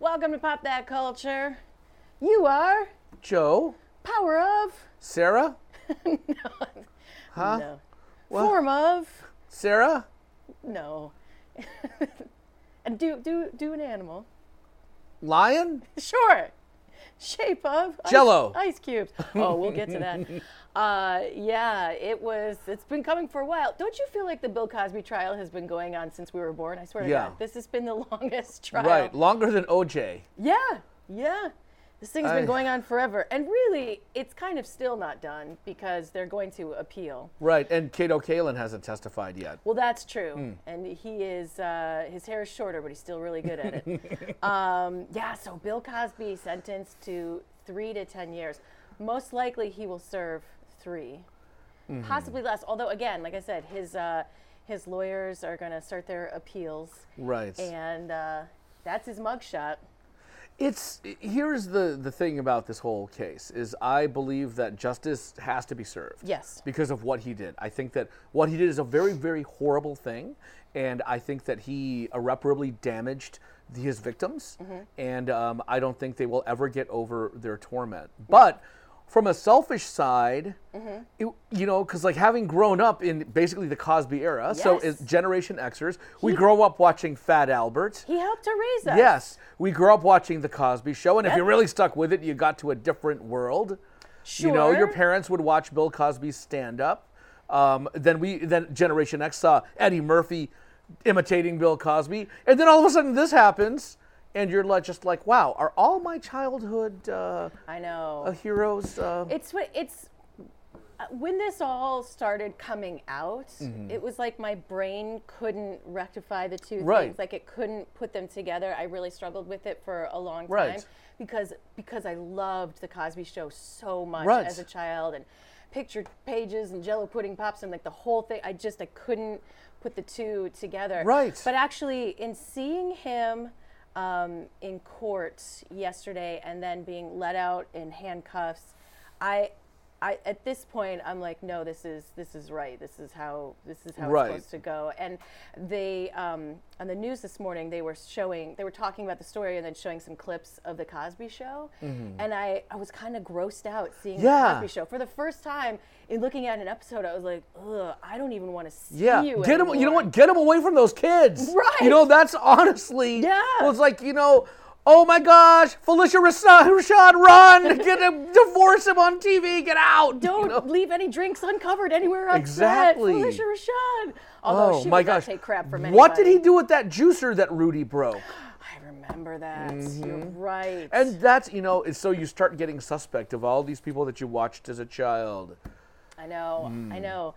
Welcome to Pop That Culture. You are Joe, power of? Sarah, no. Huh? no. What? form of? Sarah, no. And do do do an animal. Lion, sure shape of ice- ice, cubes. Oh, we'll get to that. uh, yeah, it was. It's been coming for a while. Don't you feel like the Bill Cosby trial has been going on since we were born? I swear to God, this has been the longest trial. right? Longer than OJ. Yeah, yeah. This thing's been I- going on forever. And really, it's kind of still not done because they're going to appeal. Right, and Kato Kaelin hasn't testified yet. Well, that's true. Hmm. And he is, uh, his hair is shorter, but he's still really good at it. um, yeah, so Bill Cosby sentenced to three to 10 years. Most likely he will serve 3 Mm-hmm. possibly less. Although, again, like I said, his, uh, his lawyers are going to start their appeals. Right. And uh, that's his mugshot. It's here's the the thing about this whole case is I believe that justice has to be served. Yes. Because of what he did. I think that what he did is a very very horrible thing and I think that he irreparably damaged his victims and um, I don't think they will ever get over their torment. But from a selfish side, it, you know, because like having grown up in basically the Cosby era, so Yes. as Generation Xers, we grow up watching Fat Albert. He helped to raise us. Yes, we grew up watching The Cosby Show, and if Yep. you really stuck with it, you got to a different world. Sure. You know, your parents would watch Bill Cosby stand up. Um, then we, then Generation X saw Eddie Murphy imitating Bill Cosby, and then all of a sudden this happens, and you're just like, wow, are all my childhood uh, I know. uh, heroes? Uh, It's what it's uh, when this all started coming out. Mm-hmm. It was like my brain couldn't rectify the two Right. things. Like it couldn't put them together. I really struggled with it for a long time Right. because because I loved the Cosby Show so much Right. as a child and picture pages and Jello pudding pops and like the whole thing. I just I couldn't put the two together. Right. But actually, in seeing him um, in court yesterday and then being let out in handcuffs, I, I at this point I'm like, no, this is this is right. This is how this is how Right. it's supposed to go. And they um, on the news this morning they were showing they were talking about the story and then showing some clips of the Cosby Show, and I I was kind of grossed out seeing Mm-hmm. Yeah. the Cosby Show for the first time in looking at an episode. I was like, ugh, I don't even want to see Yeah, you. get them. You know what? Get them away from those kids. Right. You know that's honestly. Yeah. Well, it's like you know. Oh my gosh, Phylicia Rashad, Rashad run! Get him, divorce him on TV. Get out! Don't know? leave any drinks uncovered anywhere on Exactly. set. Phylicia Rashad. Although Oh she my gosh! take crap from anybody. what did he do with that juicer that Rudy broke? I remember that. You're right. Mm-hmm. And that's you know, it's so you start getting suspect of all these people that you watched as a child. I know, I Hmm. know.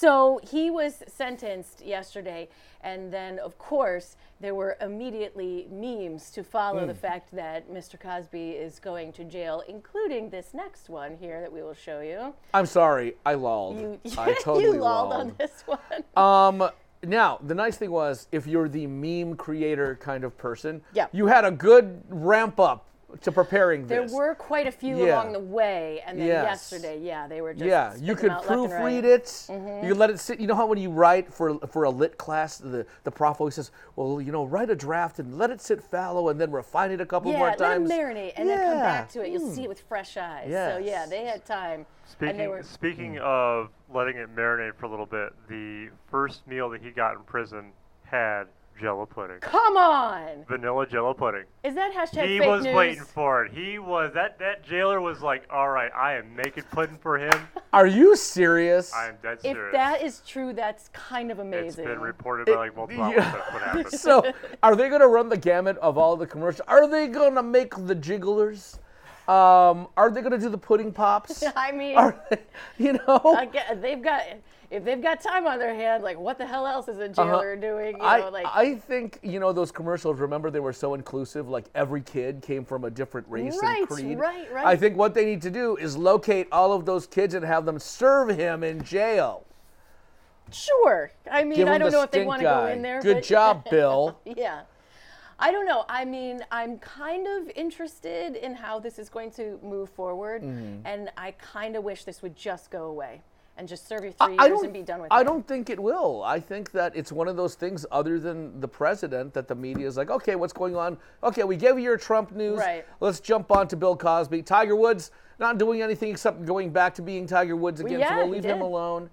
So he was sentenced yesterday, and then, of course, there were immediately memes to follow Hmm. the fact that Mr. Cosby is going to jail, including this next one here that we will show you. I'm sorry, I lolled. You, I totally you lolled lolled. on this one. Um, now the nice thing was, if you're the meme creator kind of person, Yeah. you had a good ramp up to preparing this. There were quite a few Yeah. along the way, and then Yes. yesterday, yeah, they were just yeah, you could out left and proofread right. it. Mm-hmm. You could let it sit. You know how when you write for for a lit class, the the prof always says, "Well, you know, write a draft and let it sit fallow, and then refine it a couple Yeah, more let times." them marinate and then come back to it. You'll see it with fresh eyes. So yeah, they had time. and they Speaking were speaking mm. of letting it marinate for a little bit, the first meal that he got in prison had Jello pudding, come on. vanilla Jello pudding. Is that hashtag he fake was news? waiting for it. He was that that jailer was like, "All right, I am making pudding for him. Are you serious? I am dead serious. If serious." that is true, that's kind of amazing. it's been reported by like multiple outlets. yeah. That's what happened. so, are they going to run the gamut of all the commercials? Are they going to make the jigglers? Um, are they going to do the pudding pops? I mean, Are they, you know? I get, they've got if they've got time on their hand, like what the hell else is a jailer doing? You Uh-huh. I, know, like I think you know those commercials. Remember, they were so inclusive. Like every kid came from a different race Right, and creed. right, right. right. I think what they need to do is locate all of those kids and have them serve him in jail. sure. I mean, I don't know if they want to go in there. Good but- job, Bill. yeah. I don't know. I mean, I'm kind of interested in how this is going to move forward, Mm-hmm. and I kind of wish this would just go away. And just serve you three I years don't, and be done with I it. I don't think it will. I think that it's one of those things, other than the president, that the media is like, okay, what's going on? Okay, we gave you your Trump news. Right. Let's jump on to Bill Cosby. Tiger Woods not doing anything except going back to being Tiger Woods again, yeah, so we'll leave him alone.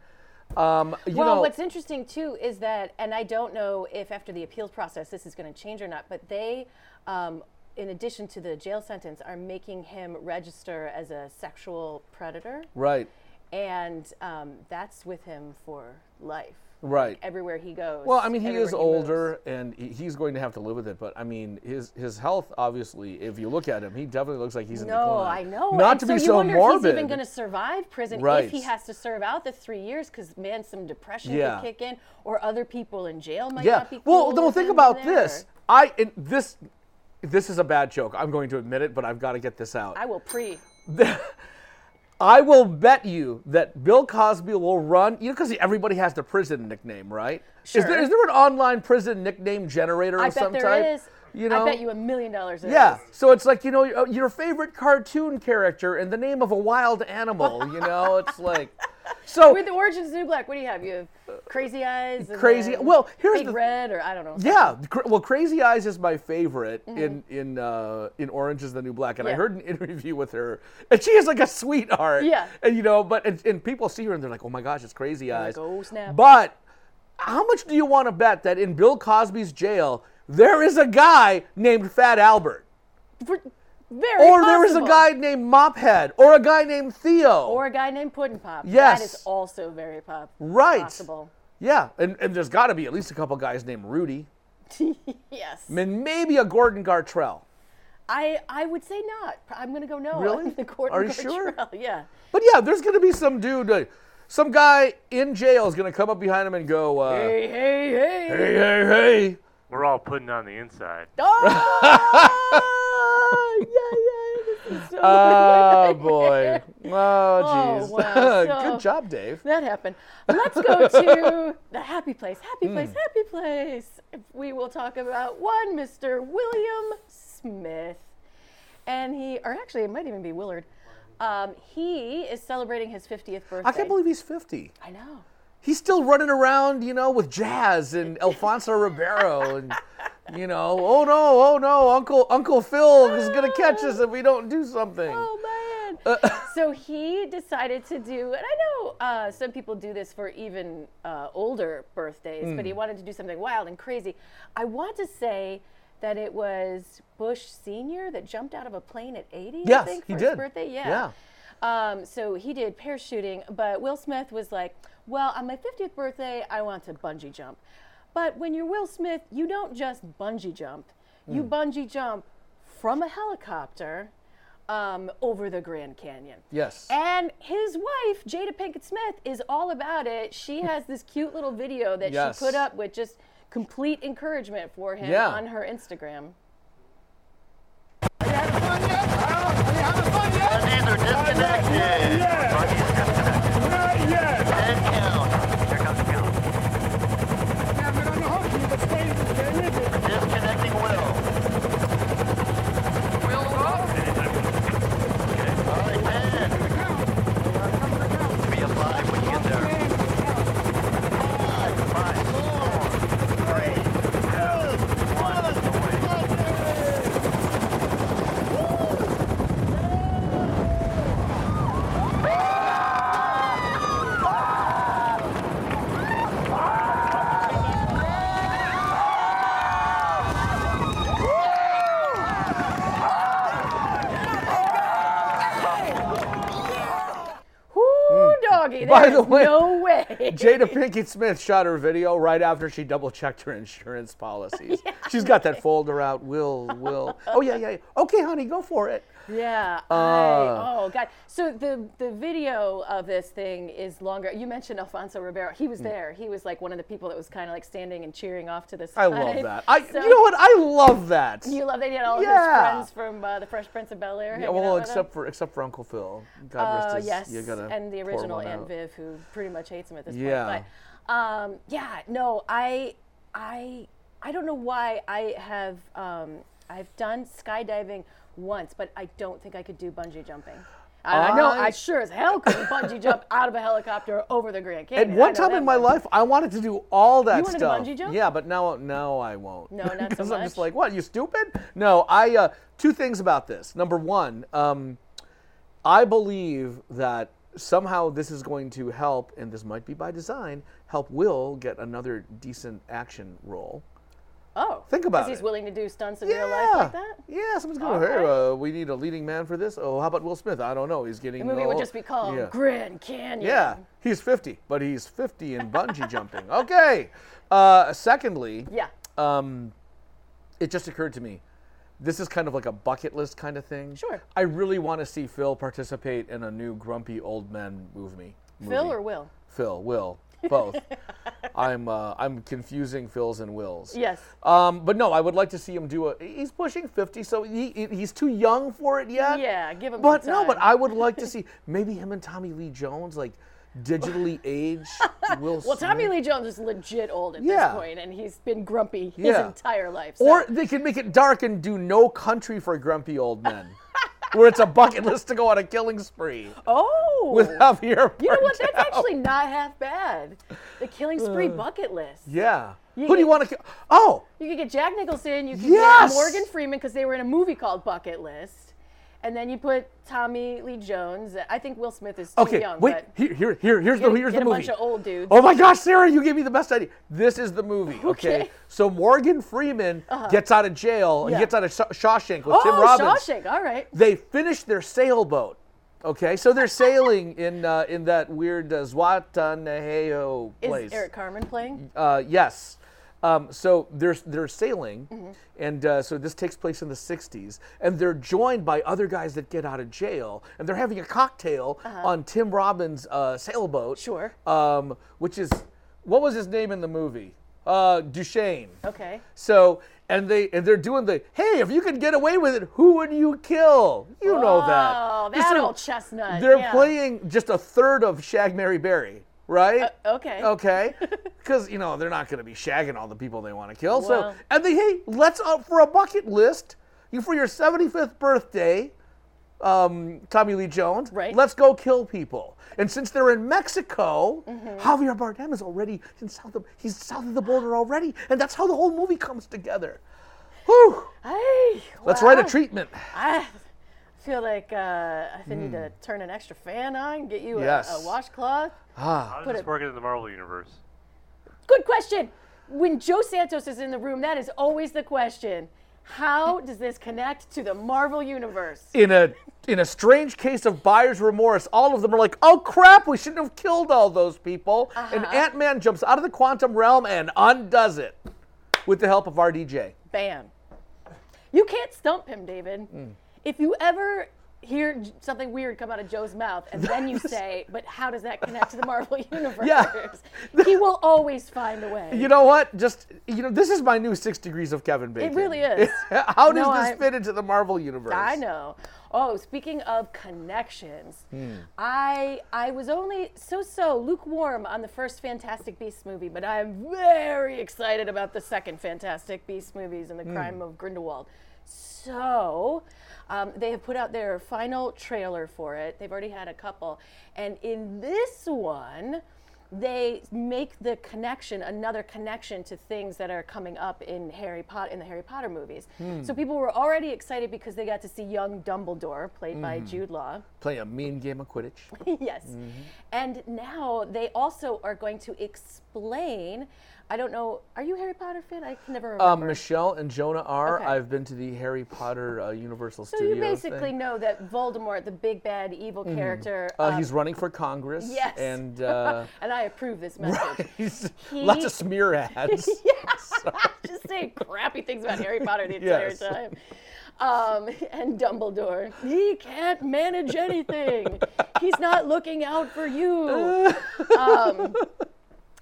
Um, you well, know, what's interesting too is that, and I don't know if after the appeals process this is going to change or not, but they, um, in addition to the jail sentence, are making him register as a sexual predator, right, and um, that's with him for life. right. Everywhere he goes. Well, I mean, he is moves. older, and he- he's going to have to live with it. But I mean, his his health, obviously, if you look at him, he definitely looks like he's in No, decline. I know. Not and to so be you so wonder morbid. if he's even going to survive prison Right. if he has to serve out the three years, because man, some depression Yeah. could kick in, or other people in jail might yeah. not be. Well, cool no. Think about this. I this. This is a bad joke. I'm going to admit it, but I've got to get this out. I will pre. I will bet you that Bill Cosby will run, you know, because everybody has the prison nickname, right? Is there Sure. is there an online prison nickname generator I of bet some there type? is. You know? I bet you a million dollars. Yeah. is. So it's like, you know, your- your favorite cartoon character in the name of a wild animal, you know? It's like So With the origins of New Black, what do you have? You have Crazy Eyes. and Crazy- well, here's Big the- Red, or I don't know. Yeah, cr- well, Crazy Eyes is my favorite in in uh, in Orange is the New Black, and I Mm-hmm. Yeah. heard an interview with her, and she is like a sweetheart. Yeah. and you know, but and, and people see her and they're like, oh my gosh, it's Crazy Eyes. like, "Oh, snap." But how much do you want to bet that in Bill Cosby's jail there is a guy named Fat Albert, very. or there is a guy named Mophead, or a guy named Theo? Or a guy named Puddin' Pop. Yes. That is also very pop. right. Possible. Yeah, and, and there's got to be at least a couple guys named Rudy, yes. and maybe a Gordon Gartrell. I I would say not. I'm gonna go no. Really? the Gordon Are you sure? Yeah. But yeah, there's gonna be some dude, uh, some guy in jail is gonna come up behind him and go, uh, Hey hey hey. hey, hey, hey. We're all putting on the inside. Oh, yeah, yeah. This is so Oh boy. Oh Oh, jeez. wow. So- Good job, Dave. That happened. Let's go to the happy place. Happy Hmm. place. Happy place. We will talk about one Mr. William Smith, and he, or actually, it might even be Willard. Um, he is celebrating his 50th birthday. I can't believe he's 50. I know. He's still running around, you know, with Jazz and Alfonso Ribeiro and you know, oh no, oh no, Uncle Uncle Phil is gonna catch us if we don't do something. Oh Uh, man! so he decided to do, and I know uh, some people do this for even uh, older birthdays, but Hmm. he wanted to do something wild and crazy. I want to say that it was Bush Senior that jumped out of a plane at 80. I Yes, think, he for did. His birthday, yeah. Yeah. Um, so he did parachuting, but Will Smith was like, "Well, on my 50th birthday, I want to bungee jump." But when you're Will Smith, you don't just bungee jump; you Hmm. bungee jump from a helicopter um, over the Grand Canyon. Yes. And his wife, Jada Pinkett Smith, is all about it. She has this cute little video that Yes. she put up with just complete encouragement for him Yeah. on her Instagram. Bunnies are disconnected. Ten count. Here comes the count. Disconnecting Will. Will up. Okay. All right, ten. Be a five when you get there. Five, five, four, three, two, one. Whoo, doggy! Hmm. By the way, no way. Jada Pinkett Smith shot her video right after she double checked her insurance policies. She's got that folder out. Will, will. Oh yeah, yeah. yeah. Okay, honey, go for it. Yeah. I, Uh. oh God. So the the video of this thing is longer. You mentioned Alfonso Ribeiro. He was there. He was like one of the people that was kind of like standing and cheering off to the side. I love that. I, So- you know what? I love that. You love that he had all of Yeah. his friends from uh, the Fresh Prince of Bel Air. Yeah, well, except for except for Uncle Phil. God rest uh, his. yes, You gotta and the original Aunt. Viv, who pretty much hates him at this Yeah. point. But um, yeah, no, I, I, I don't know why I have. Um, I've done skydiving once, but I don't think I could do bungee jumping. I know I I- sure as hell couldn't bungee jump out of a helicopter over the Grand Canyon. I one time in my much. life, I wanted to do all that You wanted to stuff. bungee jump? Yeah, but now, now I won't. No, not so because I'm just like, what? You stupid? No, I. Uh, two things about this. Number one, um, I believe that somehow this is going to help, and this might be by design, help Will get another decent action role. Oh, Think about 'cause he's it. willing to do stunts in Yeah. real life like that. Yeah, someone's going, All hey, right. uh, we need a leading man for this. Oh, how about Will Smith? I don't know. He's getting. The movie would just be called Yeah. Grand Canyon. Yeah, he's 50, but he's 50 in bungee jumping. Okay. Uh, secondly, Yeah. um, it just occurred to me. This is kind of like a bucket list kind of thing. Sure. I really want to see Phil participate in a new grumpy old men movie. Phil or Will? Phil, Will, both. I'm uh, I'm confusing Phils and Wills. Yes. Um, but no, I would like to see him do a. He's pushing 50, so he he- he's too young for it yet. Yeah, give him But no, but. I would like to see maybe him and Tommy Lee Jones like digitally age Will Well, Tommy Lee Jones is legit old at Yeah. this point, and he's been grumpy his Yeah. entire life. So. Or they can make it dark and do no country for grumpy old men, where it's a bucket list to go on a killing spree oh, with Javier. you know what? That's Bardem. actually not half bad. The Killing Spree uh, bucket list. Yeah. You Who do you want to kill? Oh, You could get Jack Nicholson. You could Yes! get Morgan Freeman because they were in a movie called Bucket List, and then you put Tommy Lee Jones. I think Will Smith is too okay. young. Wait, but here, here, here, here's the here's get the a bunch of old dudes. Oh my gosh, Sarah, you gave me the best idea. This is the movie. Okay. Okay. Uh-huh. So Morgan Freeman gets out of jail. Yeah. He gets out of Shawshank with oh, Tim Robbins. Shawshank. All right. They finish their sailboat. Okay, so they're sailing in uh, in that weird uh, Zihuatanejo Is place. Eric Carmen playing? Uh, yes. Um, so they're they're sailing, Mm-hmm. and uh, so this takes place in the '60s, and they're joined by other guys that get out of jail, and they're having a cocktail on Tim Robbins' uh, sailboat. Uh-huh. Sure. Um, which is what was his name in the movie? Uh, Dufresne. Okay. So and they and they're doing the hey, if you could get away with it, who would you kill? You know that. Oh, that old chestnut. They're yeah. playing just a third of Shag Mary Berry, right? Uh, okay. Okay. Because you know they're not going to be shagging all the people they want to kill. so and they hey, let's up for a bucket list. You for your 75th birthday, um, Tommy Lee Jones. Right. Let's go kill people. And since they're in Mexico, Mm-hmm. Javier Bardem is already in south of he's south of the border already, and that's how the whole movie comes together. Whew. Hey, Let's write a treatment. I feel like uh, I think need to turn an extra fan on, get you a, Hmm. Yes. a washcloth. Ah. How does Put this it- work in the Marvel universe? Good question. When Joe Santos is in the room, that is always the question. How does this connect to the Marvel universe? in a in a strange case of buyer's remorse, all of them are like, "Oh crap, we shouldn't have killed all those people." And Uh-huh. Ant Man jumps out of the quantum realm and undoes it with the help of RDJ. Bam. You can't stump him, David. Hmm. If you ever hear j- something weird come out of Joe's mouth and then you say, but how does that connect to the Marvel universe? Yeah. he will always find a way. You know what? Just you know, this is my new six degrees of Kevin Bacon. It really is. How does No, this I- fit into the Marvel universe? I know. Oh, speaking of connections, Hmm. I I was only so so lukewarm on the first Fantastic Beasts movie, but I'm very excited about the second Fantastic Beasts movies and the Hmm. Crime of Grindelwald. So, um, they have put out their final trailer for it. They've already had a couple, and in this one. They make the connection, another connection to things that are coming up in Harry Potter in the Harry Potter movies. Hmm. So people were already excited because they got to see young Dumbledore, played by hmm. Jude Law. Play a mean game of Quidditch. yes. Mm-hmm. And now they also are going to explain. I don't know. Are you a Harry Potter fan? I can never remember. Um, Michelle and Jonah are. Okay. I've been to the Harry Potter uh, Universal so Studios. you basically thing. know that Voldemort, the big bad evil character, Uh, um, he's running for Congress. yes, And uh, and I approve this message. he's He- lots of smear ads. Yes. Just saying crappy things about Harry Potter the entire Yes. time. Um, and Dumbledore, he can't manage anything. He's not looking out for you. Um,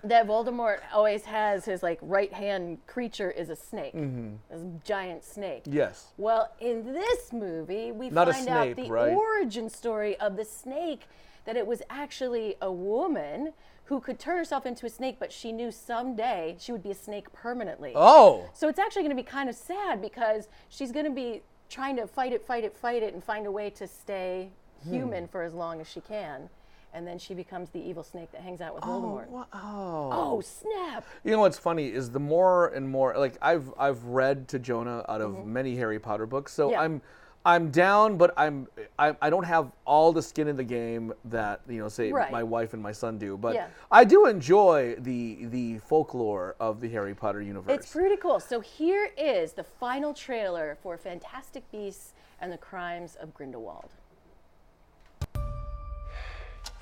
that Voldemort always has his like right hand creature is a snake, Mm-hmm. a giant snake. Yes. Well, in this movie, we Not find out the right? origin story of the snake that it was actually a woman who could turn herself into a snake, but she knew someday she would be a snake permanently. Oh. So it's actually going to be kind of sad because she's going to be trying to fight it, fight it, fight it, and find a way to stay human for as long as she can, and then she becomes the evil snake that hangs out with Voldemort. wha- oh. Oh snap! You know what's funny is the more and more like I've I've read to Jonah out of many Harry Potter books, so Mm-hmm. Yeah. I'm I'm down, but I'm I, I don't have all the skin in the game that you know say Right. my wife and my son do, but Yeah. I do enjoy the the folklore of the Harry Potter universe. It's pretty cool. So here is the final trailer for Fantastic Beasts and the Crimes of Grindelwald.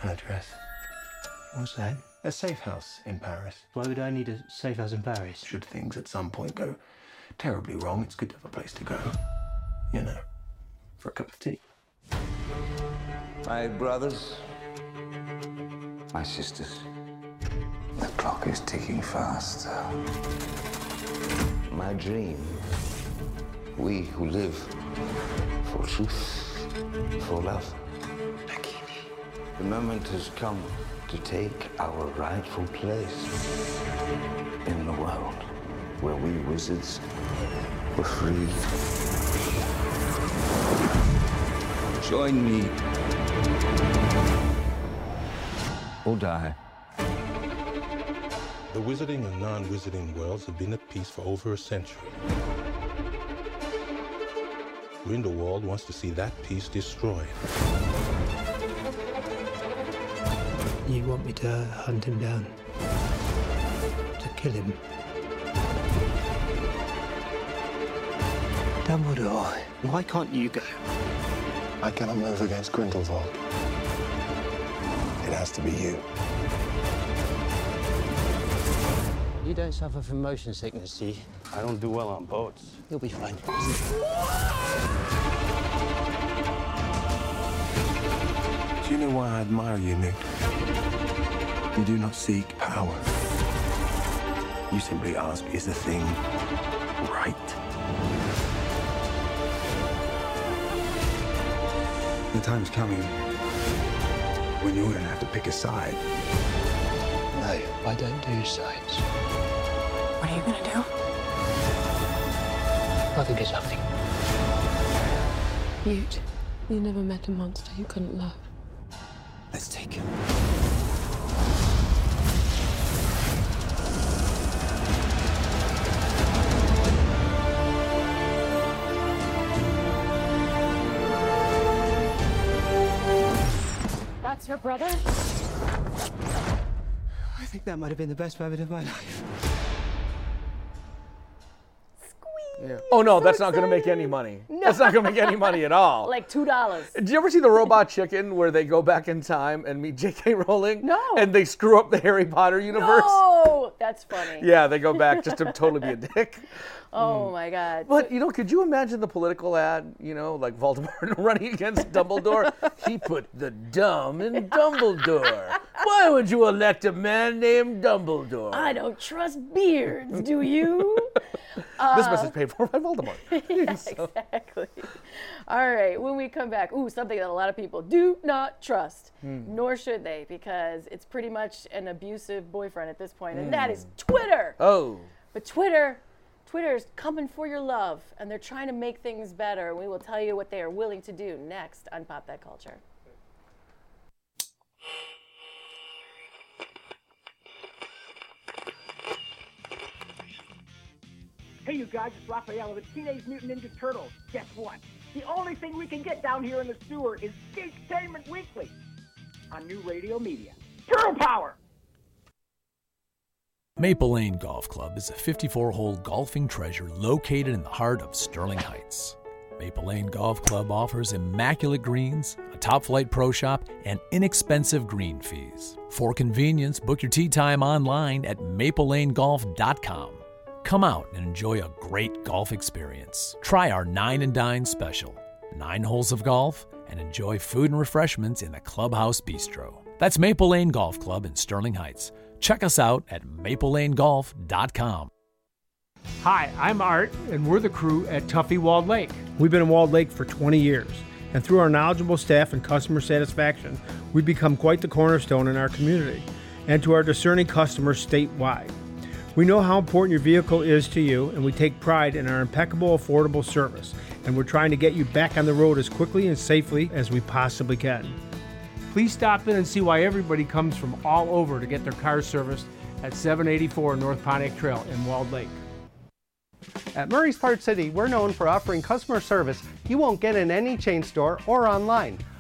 An address. What's that? A safe house in Paris. Why would I need a safe house in Paris? Should things at some point go terribly wrong, it's good to have a place to go. You know, for a cup of tea. My brothers, my sisters, the clock is ticking faster. My dream, we who live for truth, for love. The moment has come to take our rightful place in the world where we wizards were free. Join me or die. The wizarding and non-wizarding worlds have been at peace for over a century. Grindelwald wants to see that peace destroyed. You want me to hunt him down? To kill him? Dumbledore, why can't you go? I cannot move against Grindelwald. It has to be you. You don't suffer from motion sickness, do you? I don't do well on boats. You'll be fine. Do you know why I admire you, Newt? You do not seek power. You simply ask, is the thing right? The time's coming when you're gonna have to pick a side. No, I don't do sides. What are you gonna do? I think it's something. Mute. You never met a monster you couldn't love. Her brother? I think that might have been the best moment of my life. Yeah. Oh no, that's not going to make any money. That's not going to make any money at all. Like two dollars. Did you ever see the Robot Chicken where they go back in time and meet J.K. Rowling? No. And they screw up the Harry Potter universe? Oh, that's funny. Yeah, they go back just to totally be a dick. Oh hmm. my God. But you know, could you imagine the political ad? You know, like Voldemort running against Dumbledore. he put the dumb in Dumbledore. Why would you elect a man named Dumbledore? I don't trust beards, do you? Uh, this message is paid for by Voldemort. yeah, exactly. All right, when we come back, ooh, something that a lot of people do not trust, hmm. nor should they, because it's pretty much an abusive boyfriend at this point, and that is hmm. Twitter. Oh, But Twitter, Twitter's coming for your love, and they're trying to make things better. We will tell you what they are willing to do next on Pop That Culture. Hey, you guys, it's Raphael of the Teenage Mutant Ninja Turtles. Guess what? The only thing we can get down here in the sewer is Geektainment Weekly on New Radio Media. Turtle Power! Maple Lane Golf Club is a 54 hole golfing treasure located in the heart of Sterling Heights. Maple Lane Golf Club offers immaculate greens, a top flight pro shop, and inexpensive green fees. For convenience, book your tee time online at maplelanegolf.com. Come out and enjoy a great golf experience. Try our Nine and Dine special nine holes of golf and enjoy food and refreshments in the Clubhouse Bistro. That's Maple Lane Golf Club in Sterling Heights. Check us out at maplelanegolf.com. Hi, I'm Art, and we're the crew at Tuffy Walled Lake. We've been in Walled Lake for 20 years, and through our knowledgeable staff and customer satisfaction, we've become quite the cornerstone in our community and to our discerning customers statewide. We know how important your vehicle is to you, and we take pride in our impeccable, affordable service. And we're trying to get you back on the road as quickly and safely as we possibly can. Please stop in and see why everybody comes from all over to get their cars serviced at 784 North Pontiac Trail in Walled Lake. At Murray's Part City, we're known for offering customer service you won't get in any chain store or online.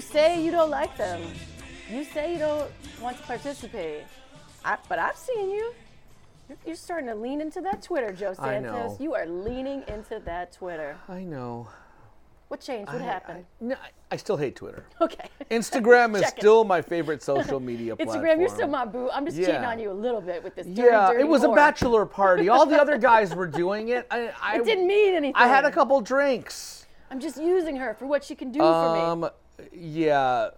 You say you don't like them. You say you don't want to participate. I, but I've seen you. You're, you're starting to lean into that Twitter, Joe Santos. I know. You are leaning into that Twitter. I know. What changed? What I- happened? No, I- I still hate Twitter. Okay. Instagram is still my favorite social media platform. Instagram, you're still my boo. I'm just cheating on you a little bit with this. Dirty, Yeah, dirty it was a bachelor party. All the other guys were doing it. I, I It didn't mean anything. I had a couple drinks. I'm just using her for what she can do for me. Um, yeah,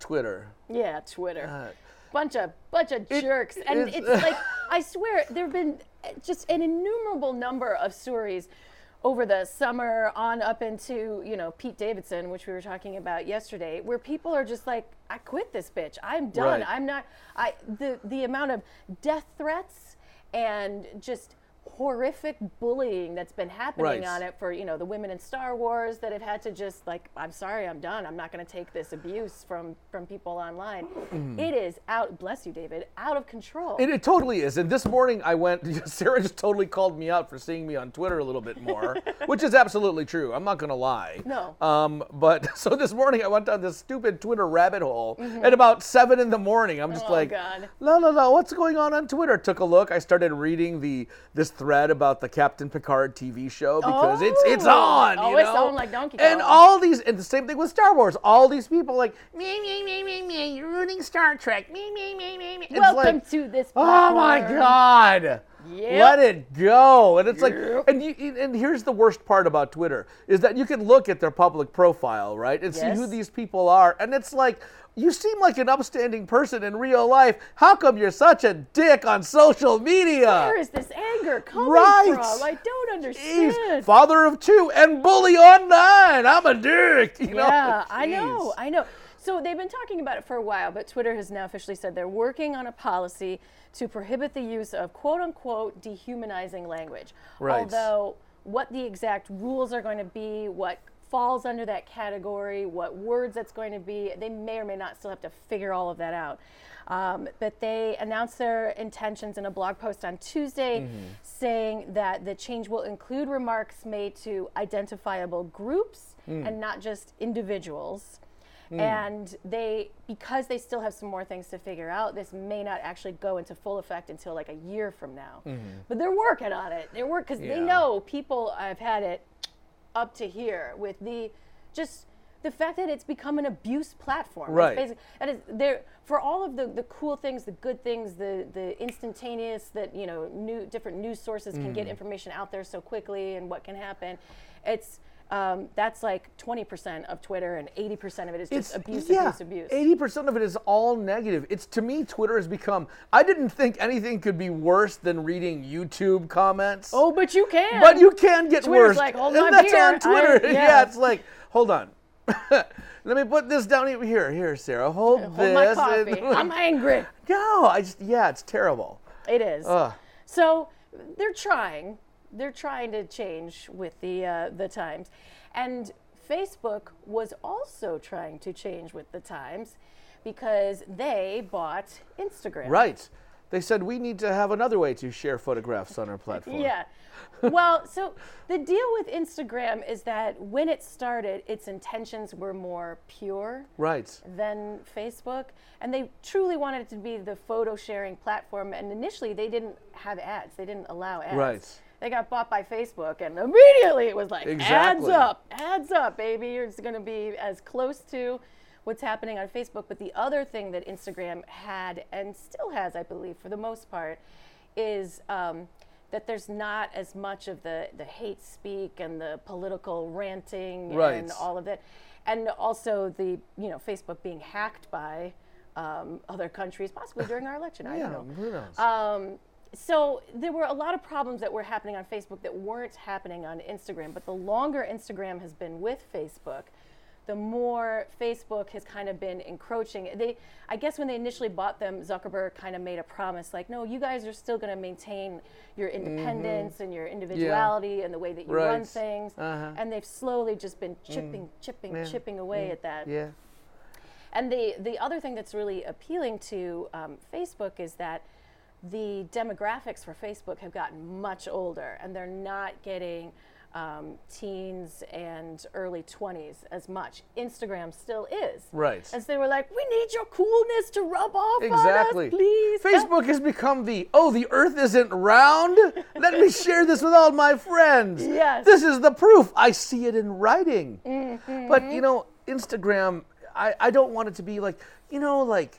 Twitter. Yeah, Twitter. Uh, bunch of bunch of jerks, and it's- it's like I swear there have been just an innumerable number of stories over the summer on up into you know Pete Davidson, which we were talking about yesterday, where people are just like, I quit this bitch. I'm done. Right. I'm not. I the the amount of death threats and just horrific bullying that's been happening Right. on it for you know the women in Star Wars that have had to just like I'm sorry I'm done I'm not going to take this abuse from from people online Mhm. it is out bless you David out of control It, it totally is. And this morning I went, Sarah just totally called me out for seeing me on Twitter a little bit more, which is absolutely true. I'm not going to lie. No. Um, but so this morning I went down this stupid Twitter rabbit hole Mhm. at about seven in the morning. I'm just Oh, like, God. la la la, what's going on on Twitter? Took a look. I started reading the this thread about the Captain Picard TV show because it's it's Oh. on. Oh, you it's know? on like Donkey Kong. And all these, and the same thing with Star Wars. All these people like me me me me me. You're ruining Star Trek. Me me me me me. It's welcome like, to this Oh my. God! Yep. Let it go. And it's like, and you, and here's the worst part about Twitter is that you can look at their public profile, right, and see who these people are, and it's like. You seem like an upstanding person in real life. How come you're such a dick on social media? where is this anger coming Right. from I don't Jeez, understand father of two and bully online. I'm a dick. You know? yeah, I know, I know. So they've been talking about it for a while, but Twitter has now officially said they're working on a policy to prohibit the use of quote unquote dehumanizing language. Right. Although what the exact rules are going to be, what falls under that category, what words that's going to be, they may or may not still have to figure all of that out. Um, but they announced their intentions in a blog post on Tuesday Mm-hmm. saying that the change will include remarks made to identifiable groups Mm. and not just individuals. Mm. And they, because they still have some more things to figure out, this may not actually go into full effect until like a year from now. Mhm. But they're working on it. They're work because Yeah. they know people have had it up to here with the just the fact that it's become an abuse platform. Right. that is there for all of the, the cool things, the good things, the the instantaneous that you know new different news sources can get Mhm. information out there so quickly and what can happen. It's um, that's like 20% of Twitter and 80% of it is just abuse, yeah, abuse, abuse. Eighty percent of it is all negative. It's to me, Twitter has become. I didn't think anything could be worse than reading YouTube comments. Oh, but you can. But you can get Twitter's worse. like, hold and my that's beer. on Twitter. I- yeah. yeah. it's like, hold on. Let me put this down here. Here, Sarah. Hold, Hold this. my and- coffee. I'm angry. No, I just yeah, it's terrible. It is. Ugh. So they're trying. They're trying to change with the uh, the times, and Facebook was also trying to change with the times because they bought Instagram. Right. They said we need to have another way to share photographs on our platform. Yeah. well, so the deal with Instagram is that when it started, its intentions were more pure Right. than Facebook, and they truly wanted it to be the photo sharing platform. And initially, they didn't have ads; they didn't allow ads. Right. They got bought by Facebook, and immediately it was like ads Exactly. up, ads up, baby. It's going to be as close to what's happening on Facebook. But the other thing that Instagram had and still has, I believe, for the most part, is um, that there's not as much of the, the hate speak and the political ranting Right. and all of that. And also the, you know, Facebook being hacked by um, other countries, possibly during our election. I Yeah, don't know. who knows? Um, so there were a lot of problems that were happening on Facebook that weren't happening on Instagram. But the longer Instagram has been with Facebook, the more Facebook has kind of been encroaching. They, I guess, when they initially bought them, Zuckerberg kind of made a promise, like, "No, you guys are still going to maintain your independence and your individuality and the way that you run Right. things." Uh-huh. And they've slowly just been chipping, chipping, Yeah. chipping away Mm. at that. Yeah. And the, the other thing that's really appealing to um, Facebook is that the demographics for Facebook have gotten much older and they're not getting um, teens and early 20s as much. Instagram still is. Right. And so they were like, we need your coolness to rub off Exactly. on us, please. Facebook has become the oh, the Earth isn't round. Let me share this with all my friends. Yes. This is the proof. I see it in writing. Mhm. But you know, Instagram. I I don't want it to be like you know like.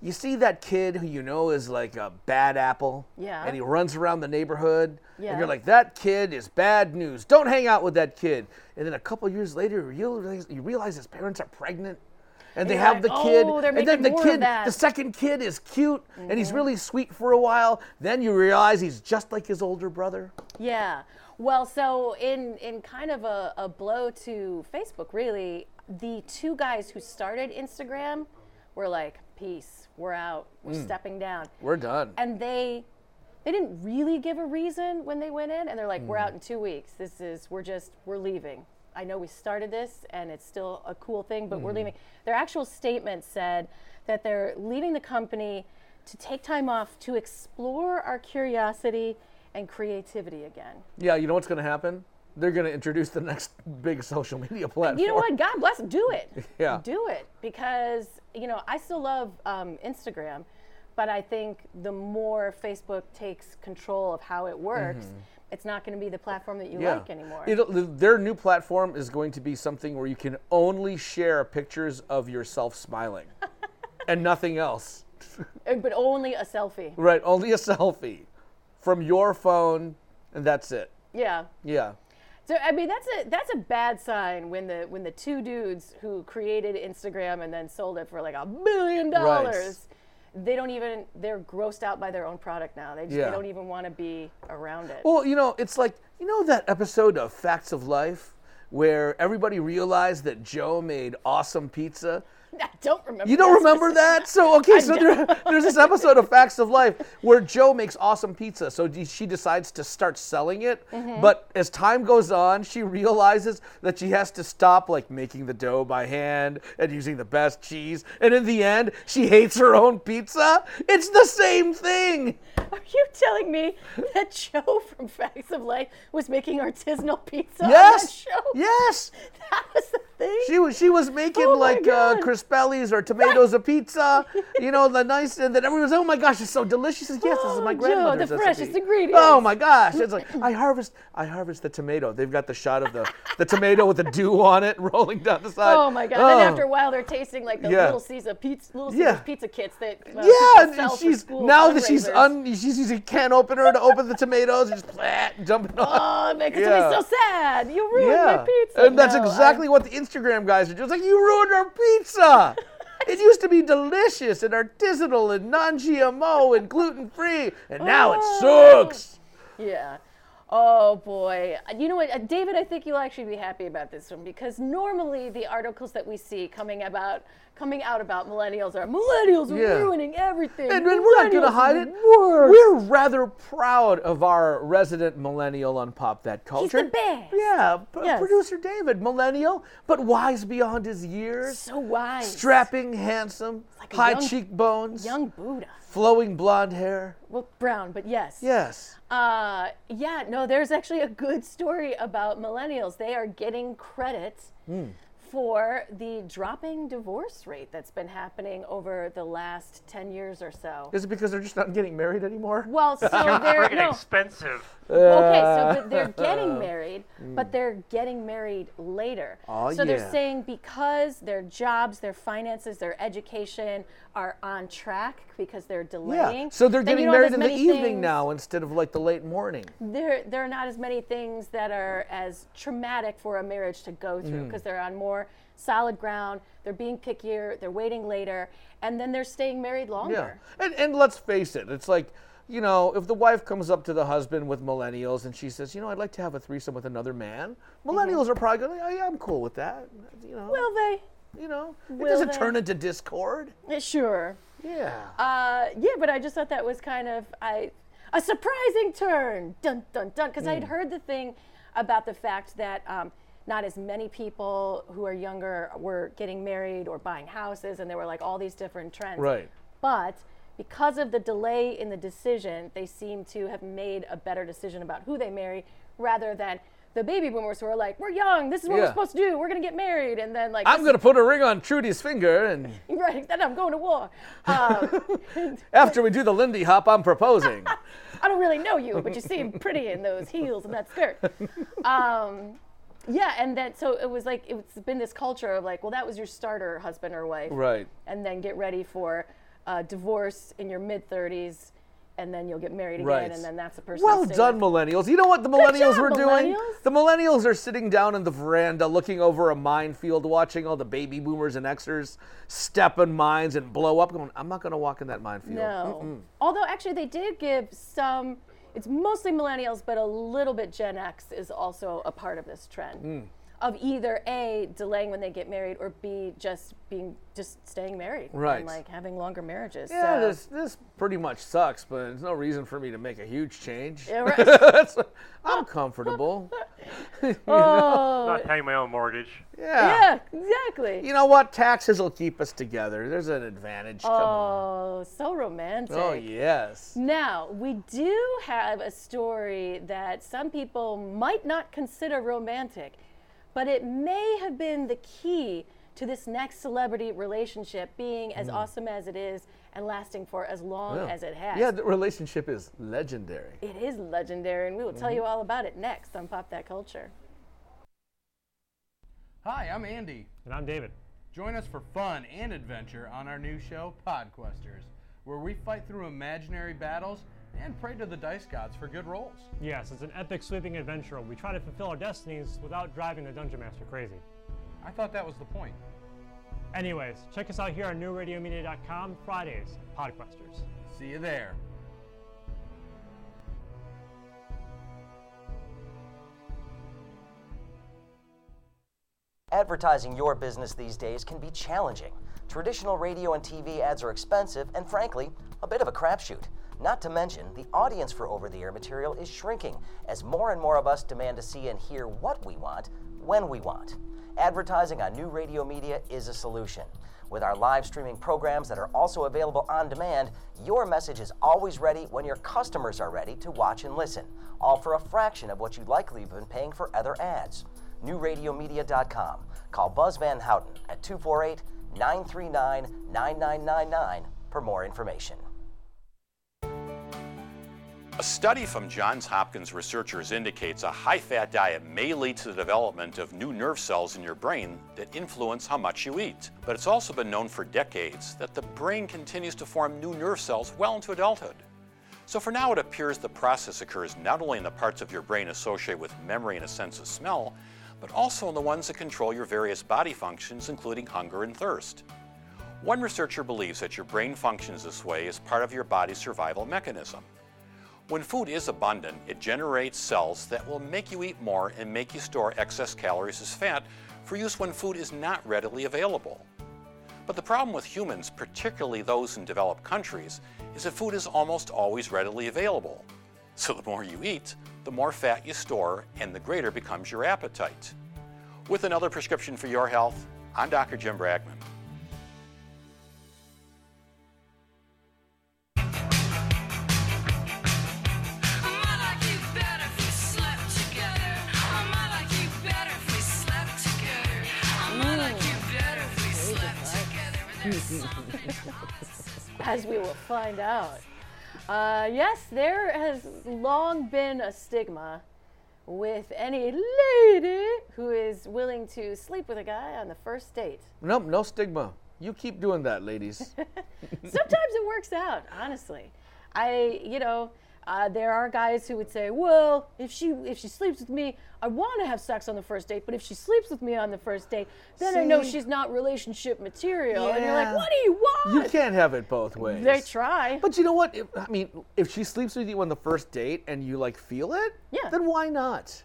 You see that kid who you know is like a bad apple, Yeah. and he runs around the neighborhood, Yeah. and you're like, that kid is bad news. Don't hang out with that kid. And then a couple years later, you realize, you realize his parents are pregnant, and they have like, the kid, "Oh, and then the kid, the second kid is cute, and he's Mhm. really sweet for a while. Then you realize he's just like his older brother. Yeah. Well, so in in kind of a, a blow to Facebook, really, the two guys who started Instagram were like, "Peace, we're out, we're Mm. stepping down." We're done. And they they didn't really give a reason when they went in, and they're like, "We're Mm. out in two weeks. This is we're just we're leaving." I know we started this, and it's still a cool thing, but we're Mhm. leaving. Their actual statement said that they're leaving the company to take time off to explore our curiosity and creativity again. Yeah, you know what's going to happen? They're going to introduce the next big social media platform. You know what? God bless. Do it. Yeah. Do it because you know I still love um, Instagram, but I think the more Facebook takes control of how it works, Mhm. it's not going to be the platform that you yeah. like anymore. It'll, their new platform is going to be something where you can only share pictures of yourself smiling and nothing else. Uh, but only a selfie. Right, only a selfie from your phone, and that's it. Yeah. Yeah. So I mean that's a that's a bad sign when the when the two dudes who created Instagram and then sold it for like a billion dollars, they don't even they're grossed out by their own product now. They just Yeah. they don't even want to be around it. Well, you know, it's like, you know that episode of Facts of Life where everybody realized that Joe made awesome pizza? I don't remember. You don't remember that? So okay, so there, there's this episode of Facts of Life where Joe makes awesome pizza. So she decides to start selling it, Mhm. but as time goes on, she realizes that she has to stop like making the dough by hand and using the best cheese. And in the end, she hates her own pizza. It's the same thing. Are you telling me that Joe from Facts of Life was making artisanal pizza Yes. on that show? Yes. That was the thing. She was she was making Oh like uh. Crispelli's or tomatoes a pizza, you know, the nice, and then everyone was, oh my gosh, it's so delicious. Says, yes, this is my Oh, Joe, grandmother's the recipe. freshest ingredients. Oh my gosh, it's like I harvest I harvest the tomato. They've got the shot of the the tomato with the dew on it rolling down the side. Oh my god! Oh. Then after a while, they're tasting like the Yeah. Little Caesar pizza, Little Yeah. Pizza kits that uh, Yeah, and she's now that she's un, she's using a can opener to open the tomatoes and just plat, jumping on. Oh, it makes me so sad. You ruined yeah. my pizza. And that's No, I- exactly what the Instagram guys are doing. It's like, you ruined our pizza. It used to be delicious and artisanal and non GMO and gluten free, and now it oh. sucks. Yeah. Oh boy. Uh, You know what, uh, David? I think you'll actually be happy about this one because normally the articles that we see coming about coming out about millennials are millennials are Yeah. ruining everything. And, and we're not going to hide it. the worst." We're rather proud of our resident millennial on Pop That Culture. He's the best. Yeah, p- Yes. producer David, millennial, but wise beyond his years. So wise. Strapping, handsome, like high young- cheekbones, Young Buddha. Flowing blonde hair. Well, brown, but yes. Yes. Uh, yeah, no, there's actually a good story about millennials. They are getting credit Mm. for the dropping divorce rate that's been happening over the last 10 years or so. Is it because they're just not getting married anymore? Well, so they're friggin' no, expensive. okay, so they're getting married, Mm. but they're getting married later. Oh, so yeah. they're saying because their jobs, their finances, their education are on track because they're delaying. Yeah. So they're getting married in the evening things- now instead of like the late morning. there there are not as many things that are as traumatic for a marriage to go through Mm. because they're on more solid ground they're being pickier they're waiting later and then they're staying married longer Yeah. And and let's face it, it's like, you know, if the wife comes up to the husband with millennials and she says, you know, I'd like to have a threesome with another man, millennials are probably going, oh, yeah, I'm cool with that. You know. Mm-hmm. will they you know, it doesn't they? turn into discord. Sure Yeah. uh, yeah but i just thought that was kind of i a surprising turn dun dun dun because i'd Mm. heard the thing about the fact that um, not as many people who are younger were getting married or buying houses and there were like all these different trends Right. But because of the delay in the decision, they seem to have made a better decision about who they marry rather than the baby boomers who are like, we're young, this is what Yeah. we're supposed to do, we're gonna get married, and then like I'm this going to put a ring on Trudy's finger, and right, then I'm going to war. Um, after we do the Lindy Hop, I'm proposing. I don't really know you, but you seem pretty in those heels and that skirt. Um, yeah, and then so it was like it's been this culture of like, well, that was your starter husband or wife, Right. And then get ready for uh, divorce in your mid 30s, and then you'll get married again, Right. and then that's the person. Well done, with. millennials. You know what the millennials job, were doing? millennials. The millennials are sitting down in the veranda looking over a minefield, watching all the baby boomers and Xers step in mines and blow up, going, I'm not going to walk in that minefield. No. Mm-mm. Although actually they did give some. It's mostly millennials, but a little bit Gen X is also a part of this trend. Mm. Of either A, delaying when they get married, or B, just being just staying married Right. and like having longer marriages. Yeah, so. this this pretty much sucks, but there's no reason for me to make a huge change. Yeah, right. I'm comfortable. You? Oh. Not paying my own mortgage. Yeah. Yeah, exactly. You know what? Taxes will keep us together. There's an advantage. Come on. Oh, so romantic. Oh, yes. Now, we do have a story that some people might not consider romantic, but it may have been the key to this next celebrity relationship being as Mm. awesome as it is and lasting for as long Yeah. as it has. Yeah, the relationship is legendary. It is legendary, and we will tell Mhm. you all about it next on Pop That Culture. Hi, I'm Andy. And I'm David. Join us for fun and adventure on our new show, Podquesters, where we fight through imaginary battles and pray to the dice gods for good rolls. Yes, it's an epic sweeping adventure. We try to fulfill our destinies without driving the Dungeon Master crazy. I thought that was the point. Anyways, check us out here on newradiomedia.com Fridays, Podquesters. See you there. Advertising your business these days can be challenging. Traditional radio and TV ads are expensive and, frankly, a bit of a crapshoot. Not to mention, the audience for over the air material is shrinking as more and more of us demand to see and hear what we want when we want. Advertising on new radio media is a solution. With our live streaming programs that are also available on demand, your message is always ready when your customers are ready to watch and listen, all for a fraction of what you'd likely have been paying for other ads. NewRadioMedia.com. Call Buzz Van Houten at 248 939 9999 for more information. A study from Johns Hopkins researchers indicates a high fat diet may lead to the development of new nerve cells in your brain that influence how much you eat. But it's also been known for decades that the brain continues to form new nerve cells well into adulthood. So for now, it appears the process occurs not only in the parts of your brain associated with memory and a sense of smell, but also in the ones that control your various body functions, including hunger and thirst. One researcher believes that your brain functions this way as part of your body's survival mechanism. When food is abundant, it generates cells that will make you eat more and make you store excess calories as fat for use when food is not readily available. But the problem with humans, particularly those in developed countries, is that food is almost always readily available. So the more you eat, the more fat you store and the greater becomes your appetite. With another prescription for your health, I'm Dr. Jim Bragman. Find out. Uh, yes, there has long been a stigma with any lady who is willing to sleep with a guy on the first date. Nope, no stigma. You keep doing that, ladies. Sometimes it works out, honestly. I, you know, uh, there are guys who would say, "Well, if she if she sleeps with me, I want to have sex on the first date. But if she sleeps with me on the first date, then I know she's not relationship material." And you're like, "What do you want?" You can't have it both ways. They try. But you know what? If, I mean, if she sleeps with you on the first date and you like feel it, yeah. then why not?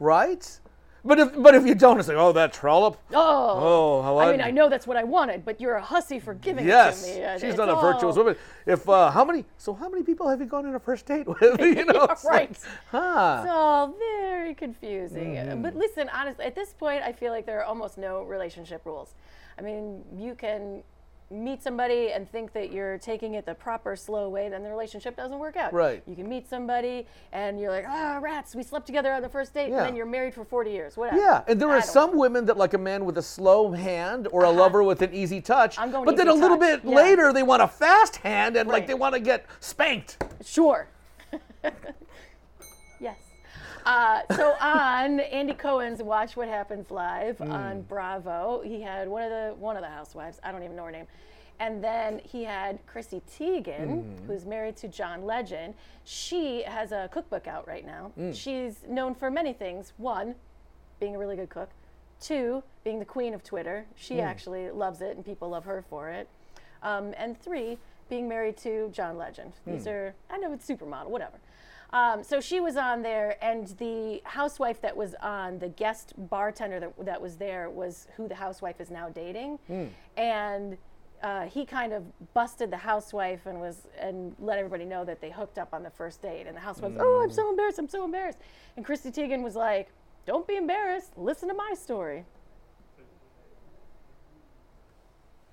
Right? But if but if you don't, it's like, oh, that trollop. Oh, Oh, how I mean, I know that's what I wanted, but you're a hussy for giving Yes, it to me. and she's not a virtuous woman. If uh, how many? So how many people have you gone on a first date with? you know, Yeah, it's like, right. huh? It's all very confusing. Mhm. But listen, honestly, at this point, I feel like there are almost no relationship rules. I mean, you can meet somebody and think that you're taking it the proper slow way, then the relationship doesn't work out. Right. You can meet somebody and you're like, ah, rats, we slept together on the first date, Yeah. and then you're married for 40 years. Whatever. Yeah, and there I are some women that like a man with a slow hand or a lover with an easy touch. I'm going but then a little touch, bit yeah. later, they want a fast hand and like they want to get spanked. Sure. Uh, so on Andy Cohen's Watch What Happens Live Mm. on Bravo, he had one of the one of the housewives. I don't even know her name. And then he had Chrissy Teigen, Mhm. who's married to John Legend. She has a cookbook out right now. Mm. She's known for many things. One, being a really good cook. Two, being the queen of Twitter. She Mm. actually loves it, and people love her for it. Um, and three, being married to John Legend. These Mm. are, I know it's supermodel, whatever. Um, so she was on there, and the housewife that was on, the guest bartender that, that was there, was who the housewife is now dating. Mm. And uh, he kind of busted the housewife and was and let everybody know that they hooked up on the first date. And the housewife, oh, I'm so embarrassed, I'm so embarrassed. And Chrissy Teigen was like, don't be embarrassed, listen to my story.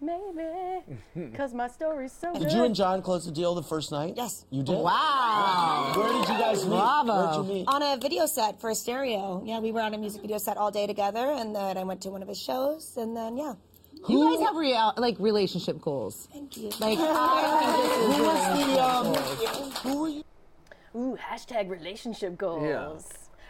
Maybe, because my story's so good. Did you and John close the deal the first night? Yes. You did? Wow. Where did you guys meet? Bravo. Where'd you meet? On a video set for a stereo. Yeah, we were on a music video set all day together, and then I went to one of his shows, and then, yeah. You guys have real, like relationship goals. Thank you. Like, Who was the, um, who were you? Ooh, hashtag relationship goals.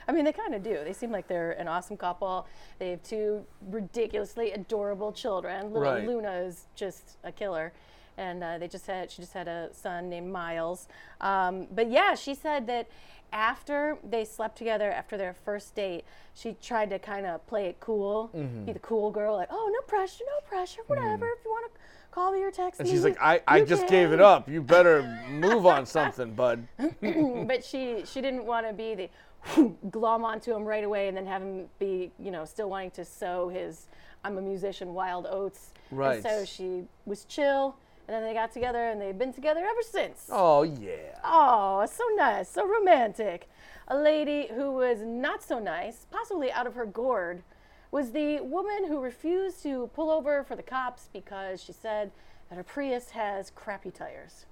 I mean, they kind of do. They seem like they're an awesome couple. They have two ridiculously adorable children. Little Right. Luna is just a killer. And uh, they just had, she just had a son named Miles. Um, but yeah, she said that after they slept together, after their first date, she tried to kind of play it cool, Mhm. be the cool girl, like, oh, no pressure, no pressure, whatever. If you want to call me or text And me. And she's like, I, I just gave it up. You better move on something, bud. but she she didn't want to be the glom onto him right away and then have him be you know still wanting to sow his I'm a musician wild oats. Right. And so she was chill, and then they got together, and they've been together ever since. Oh yeah. Oh, so nice, so romantic. A lady who was not so nice, possibly out of her gourd, was the woman who refused to pull over for the cops because she said that her Prius has crappy tires.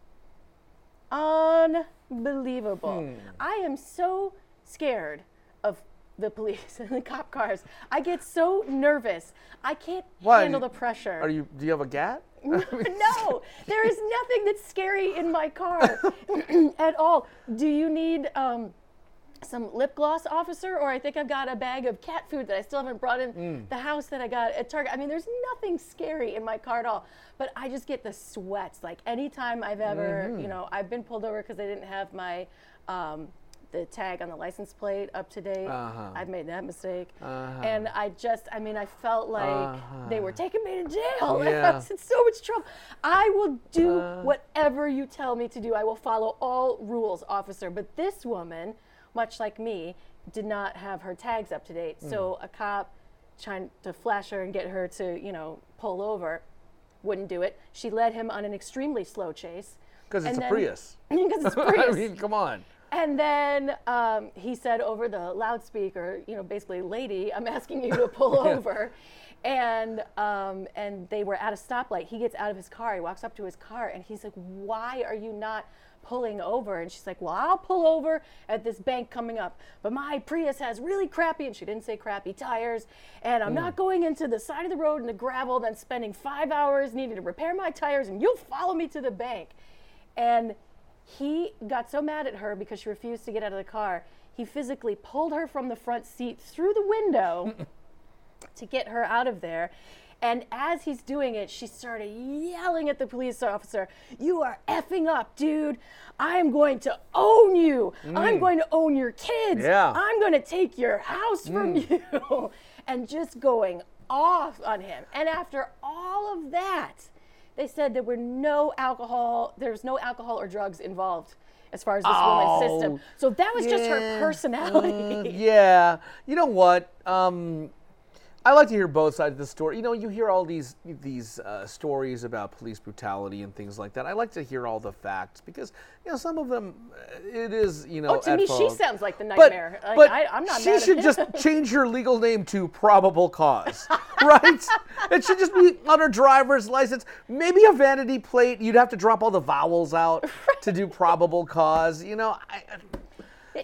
Unbelievable. Hmm. I am so scared of the police and the cop cars. I get so nervous. I can't Why? handle the pressure. Are you? Do you have a gat? no, there is nothing that's scary in my car at all. Do you need um, some lip gloss, officer? Or I think I've got a bag of cat food that I still haven't brought in Mm. the house that I got at Target. I mean, there's nothing scary in my car at all. But I just get the sweats. Like anytime I've ever, Mhm. you know, I've been pulled over because I didn't have my. Um, the tag on the license plate up to date. Uh-huh. I've made that mistake. Uh-huh. And I just, I mean, I felt like they were Uh-huh. taking me to jail. and I Yeah. was in so much trouble. I will do Uh. whatever you tell me to do. I will follow all rules, officer. But this woman, much like me, did not have her tags up to date. Hmm. So a cop trying to flash her and get her to, you know, pull over wouldn't do it. She led him on an extremely slow chase. Because it's And a then- Prius. Because it's a I Prius. mean, come on. And then um, he said over the loudspeaker, you know, basically, lady, I'm asking you to pull Yeah. over. And um, and they were at a stoplight. He gets out of his car. He walks up to his car, and he's like, "Why are you not pulling over?" And she's like, "Well, I'll pull over at this bank coming up, but my Prius has really crappy." And she didn't say crappy tires. And I'm Mm. not going into the side of the road in the gravel, then spending five hours needing to repair my tires, and you'll follow me to the bank. And He got so mad at her because she refused to get out of the car. He physically pulled her from the front seat through the window to get her out of there. And as he's doing it, she started yelling at the police officer, You are effing up, dude. I'm going to own you. I'm Mm. going to own your kids. Yeah. I'm going to take your house from Mm. you. and just going off on him. And after all of that, they said there were no alcohol, there's no alcohol or drugs involved as far as this woman's system. Oh, So that was just her personality. mm, yeah. You know what? Um, I like to hear both sides of the story. You know, you hear all these these uh, stories about police brutality and things like that. I like to hear all the facts because you know some of them uh, it is you know. Oh, to me, she sounds like the But- nightmare. Like, but I- I'm not She mad at should just change her legal name to probable cause, right? it should just be on her driver's license. Maybe a vanity plate. You'd have to drop all the vowels out to do probable cause. You know, I,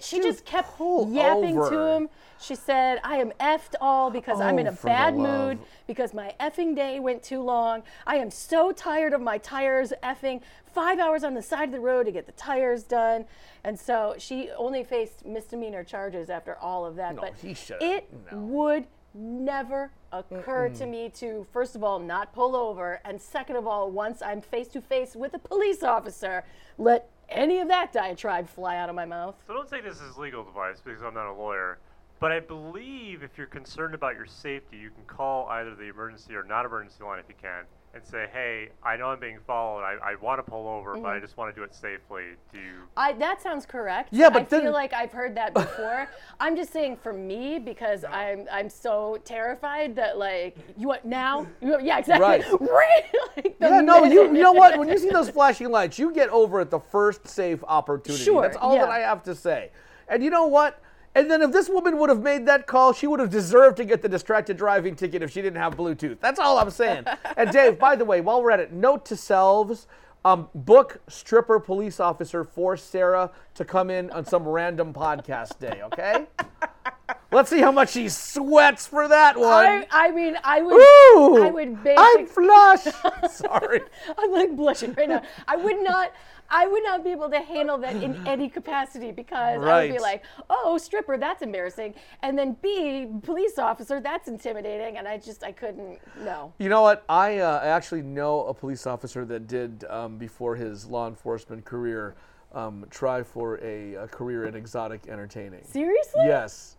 She just kept yapping to him. She said, I am effed all because I'm in Oh, a bad mood because my effing day went too long. I am so tired of my tires effing five hours on the side of the road to get the tires done. And so she only faced misdemeanor charges after all of that. No, but he should- it would never occur to Mm-mm. me to, first of all, not pull over. And second of all, once I'm face to face with a police officer, let any of that diatribe fly out of my mouth. So don't say this is legal advice because I'm not a lawyer. But I believe if you're concerned about your safety, you can call either the emergency or non-emergency line if you can, and say, "Hey, I know I'm being followed. I, I want to pull over, but I Mhm. just want to do it safely. Do you?" I, that sounds correct. Yeah, but I feel like I've heard that before. I'm just saying for me because I'm I'm so terrified that like you want now? You want, yeah, exactly. Right. Right. like the yeah, no, you, you know what? When you see those flashing lights, you get over at the first safe opportunity. Sure, That's all that. I have to say. And you know what? And then if this woman would have made that call, she would have deserved to get the distracted driving ticket if she didn't have Bluetooth. That's all I'm saying. and Dave, by the way, while we're at it, note to selves. Um, book stripper police officer for Sarah to come in on some random podcast day, okay? Let's see how much she sweats for that one. I, I mean, I would, Ooh, I would I'm flush. Sorry. I'm like blushing right now. I would not, I would not be able to handle that in any capacity because I would be like, oh, stripper, that's embarrassing, and then B, police officer, that's intimidating, and I just, I couldn't, no. You know what? I uh, actually know a police officer that did, um, before his law enforcement career, um, try for a, a career in exotic entertaining. Seriously? Yes.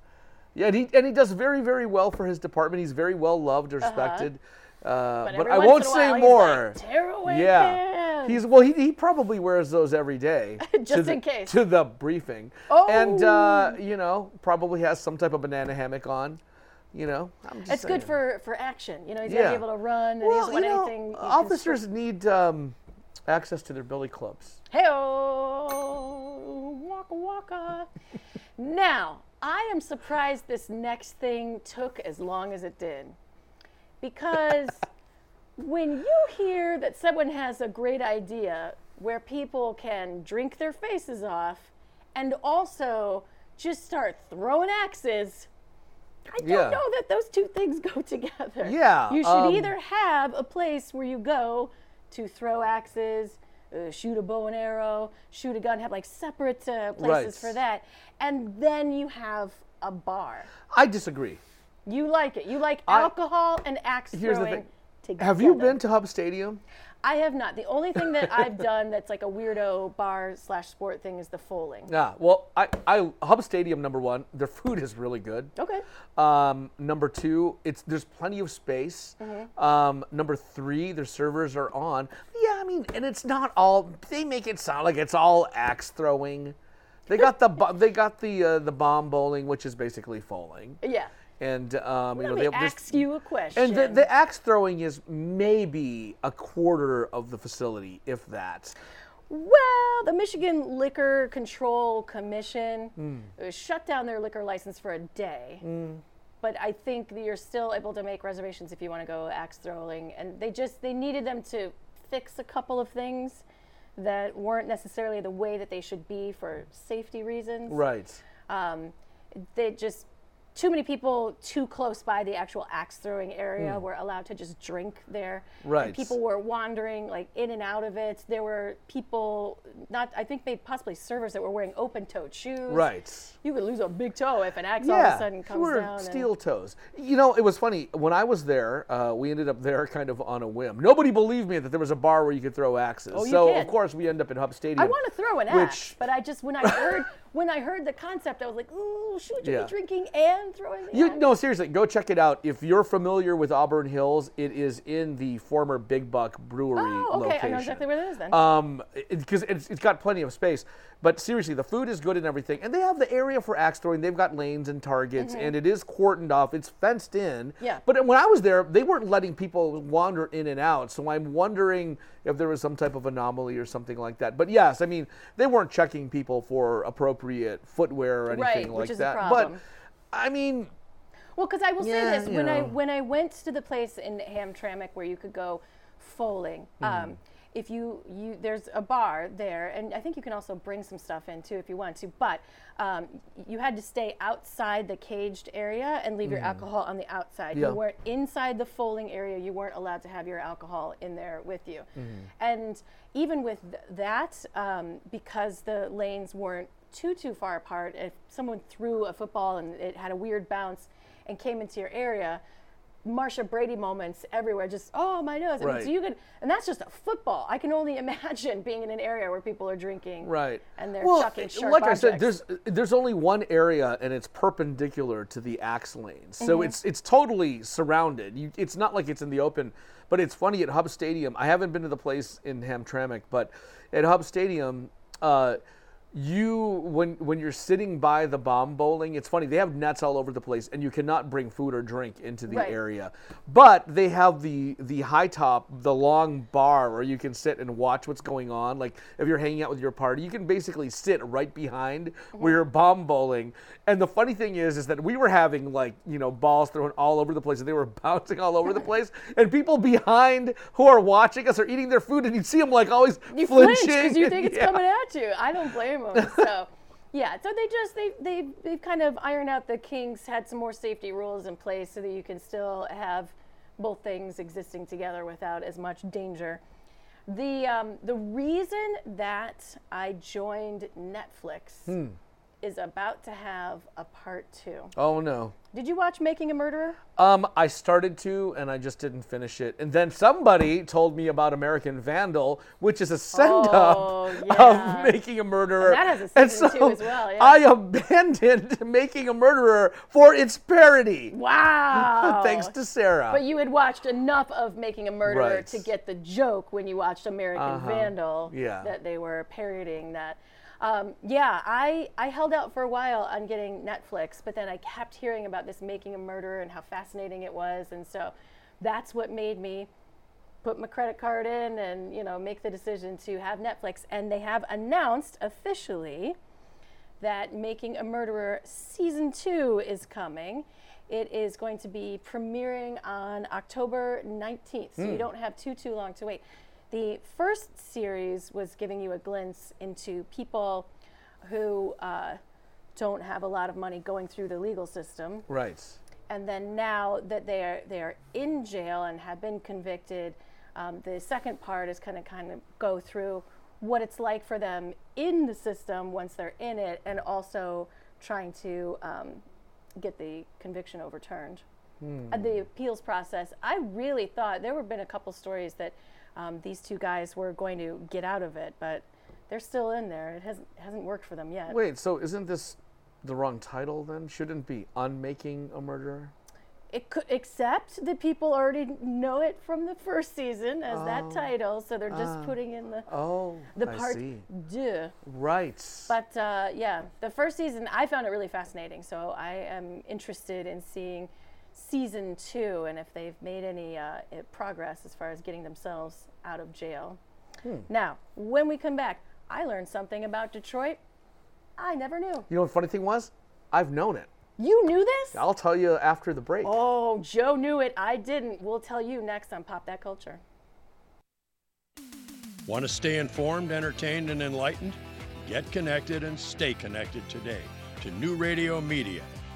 Yeah, and he, and he does very, very well for his department. He's very well loved, Uh-huh. Uh, But but I won't say while, more. like, "Tear away yeah, pants." he's well. He, he probably wears those every day, to Just the- in case. to the briefing. And uh, Oh. you know, probably has some type of banana hammock on. You know, I'm just It's good for, for action. You know, he's got to be able to run, and he Well, want you know, anything. officers need um, access to their billy clubs. Hey, waka waka. now, I am surprised this next thing took as long as it did. Because when you hear that someone has a great idea where people can drink their faces off and also just start throwing axes, I don't Yeah. know that those two things go together. Yeah, You should um, either have a place where you go to throw axes, uh, shoot a bow and arrow, shoot a gun, have like separate uh, places Right. for that, and then you have a bar. I disagree. You like it. You like I- alcohol and axe Here's the throwing thing. together. Have you been to Hub Stadium? I have not. The only thing that I've done that's like a weirdo bar slash sport thing is the fowling. Yeah. Well, I, I Hub Stadium number one. Their food is really good. Okay. Um, number two, it's there's plenty of space. Mhm. Um, number three, their servers are on. Yeah, I mean, and it's not all. They make it sound like it's all axe throwing. They got the they got the uh, the bomb bowling, which is basically falling. Yeah. And um, you know they ask you a question. and the, the axe throwing is maybe a quarter of the facility, if that. Well, the Michigan Liquor Control Commission uh, shut down their liquor license for a day. Mm. But I think you're still able to make reservations if you want to go axe throwing. And they just they needed them to fix a couple of things that weren't necessarily the way that they should be for safety reasons. Right. Um, they just too many people too close by the actual axe throwing area Hmm. were allowed to just drink there. And Right. people were wandering like in and out of it. There were people, not I think maybe possibly servers that were wearing open toed shoes. Right. You could lose a big toe if an axe all of a sudden comes we're down. and- steel toes. You know, it was funny when I was there. Uh, we ended up there kind of on a whim. Nobody believed me that there was a bar where you could throw axes. Oh, you so can. of course we end up in Hub Stadium. I want to throw an which, axe, but I just when I heard when I heard the concept, I was like, ooh, should you Yeah. be drinking and throwing the You axe? no, seriously, go check it out. If you're familiar with Auburn Hills, it is in the former Big Buck Brewery Oh, okay, location. I know exactly where that is then. Um, because it's, it's got plenty of space. But seriously, the food is good and everything, and they have the area for axe throwing. They've got lanes and targets, Mhm. and it is cordoned off. It's fenced in. Yeah. But when I was there, they weren't letting people wander in and out. So I'm wondering if there was some type of anomaly or something like that. But yes, I mean, they weren't checking people for appropriate footwear or anything Right, like which is a that. problem. But I mean, Well, because I will Yeah, say this: when I when I went to the place in Hamtramck where you could go fowling, Mm-hmm. um, if you you there's a bar there, and I think you can also bring some stuff in too if you want to. But um, you had to stay outside the caged area and leave your Mhm. alcohol on the outside. Yeah. You weren't inside the fowling area. You weren't allowed to have your alcohol in there with you. Mhm. And even with th- that, um, because the lanes weren't too too far apart, if someone threw a football and it had a weird bounce and came into your area, Marcia Brady moments everywhere. Just oh my nose. I mean, so you could, and that's just a football. I can only imagine being in an area where people are drinking, Right. And they're well, chucking sharp like I said, there's there's only one area and it's perpendicular to the axe lanes, so Mhm. it's it's totally surrounded. You, it's not like it's in the open. But it's funny at Hub Stadium. I haven't been to the place in Hamtramck, but at Hub Stadium. Uh, you when when you're sitting by the bomb bowling it's funny they have nets all over the place and you cannot bring food or drink into the Right. area but they have the the high top the long bar where you can sit and watch what's going on like if you're hanging out with your party you can basically sit right behind mm-hmm. where you're bomb bowling and the funny thing is is that we were having like you know balls thrown all over the place and they were bouncing all over the place and people behind who are watching us are eating their food and you see them like always you flinch flinching because you think it's Yeah. coming at you. I don't blame So, yeah. So they just they they they've kind of ironed out the kinks, had some more safety rules in place so that you can still have both things existing together without as much danger. The um, the reason that I joined Netflix Hmm. Is about to have a part two. Oh no. Did you watch Making a Murderer? Um, I started to, and I just didn't finish it. And then somebody told me about American Vandal, which is a send up Oh, yeah. of making a murderer. And that has a And season so two as well, yeah. I abandoned making a murderer for its parody. Wow. Thanks to Sarah. But you had watched enough of Making a Murderer Right. to get the joke when you watched American Uh-huh. Vandal Yeah. that they were parodying that. Um, yeah, I, I held out for a while on getting Netflix, but then I kept hearing about this Making a Murderer and how fascinating it was. And so that's what made me put my credit card in and, you know, make the decision to have Netflix. And they have announced officially that Making a Murderer season two is coming. It is going to be premiering on October 19th, so you Hmm. don't have too, too long to wait. The first series was giving you a glimpse into people who uh, don't have a lot of money going through the legal system right. and then now that they are they are in jail and have been convicted, um, the second part is kind of kind of go through what it's like for them in the system once they're in it, and also trying to um, get the conviction overturned. Hmm. Uh, the appeals process. I really thought there have been a couple stories that um, these two guys were going to get out of it, but they're still in there. It hasn't hasn't worked for them yet. Wait, so isn't this the wrong title then? Shouldn't it be Unmaking a Murderer? It could, except that people already know it from the first season as that Oh. title, so they're just Ah. putting in the Oh, the I part deux. Right. But uh, yeah, the first season I found it really fascinating, so I am interested in seeing season two and if they've made any uh, progress as far as getting themselves out of jail. Hmm. Now, when we come back, I learned something about Detroit I never knew. You know what the funny thing was? I've known it. You knew this? I'll tell you after the break. Oh, Joe knew it. I didn't. We'll tell you next on Pop That Culture. Want to stay informed, entertained, and enlightened? Get connected and stay connected today to New Radio Media,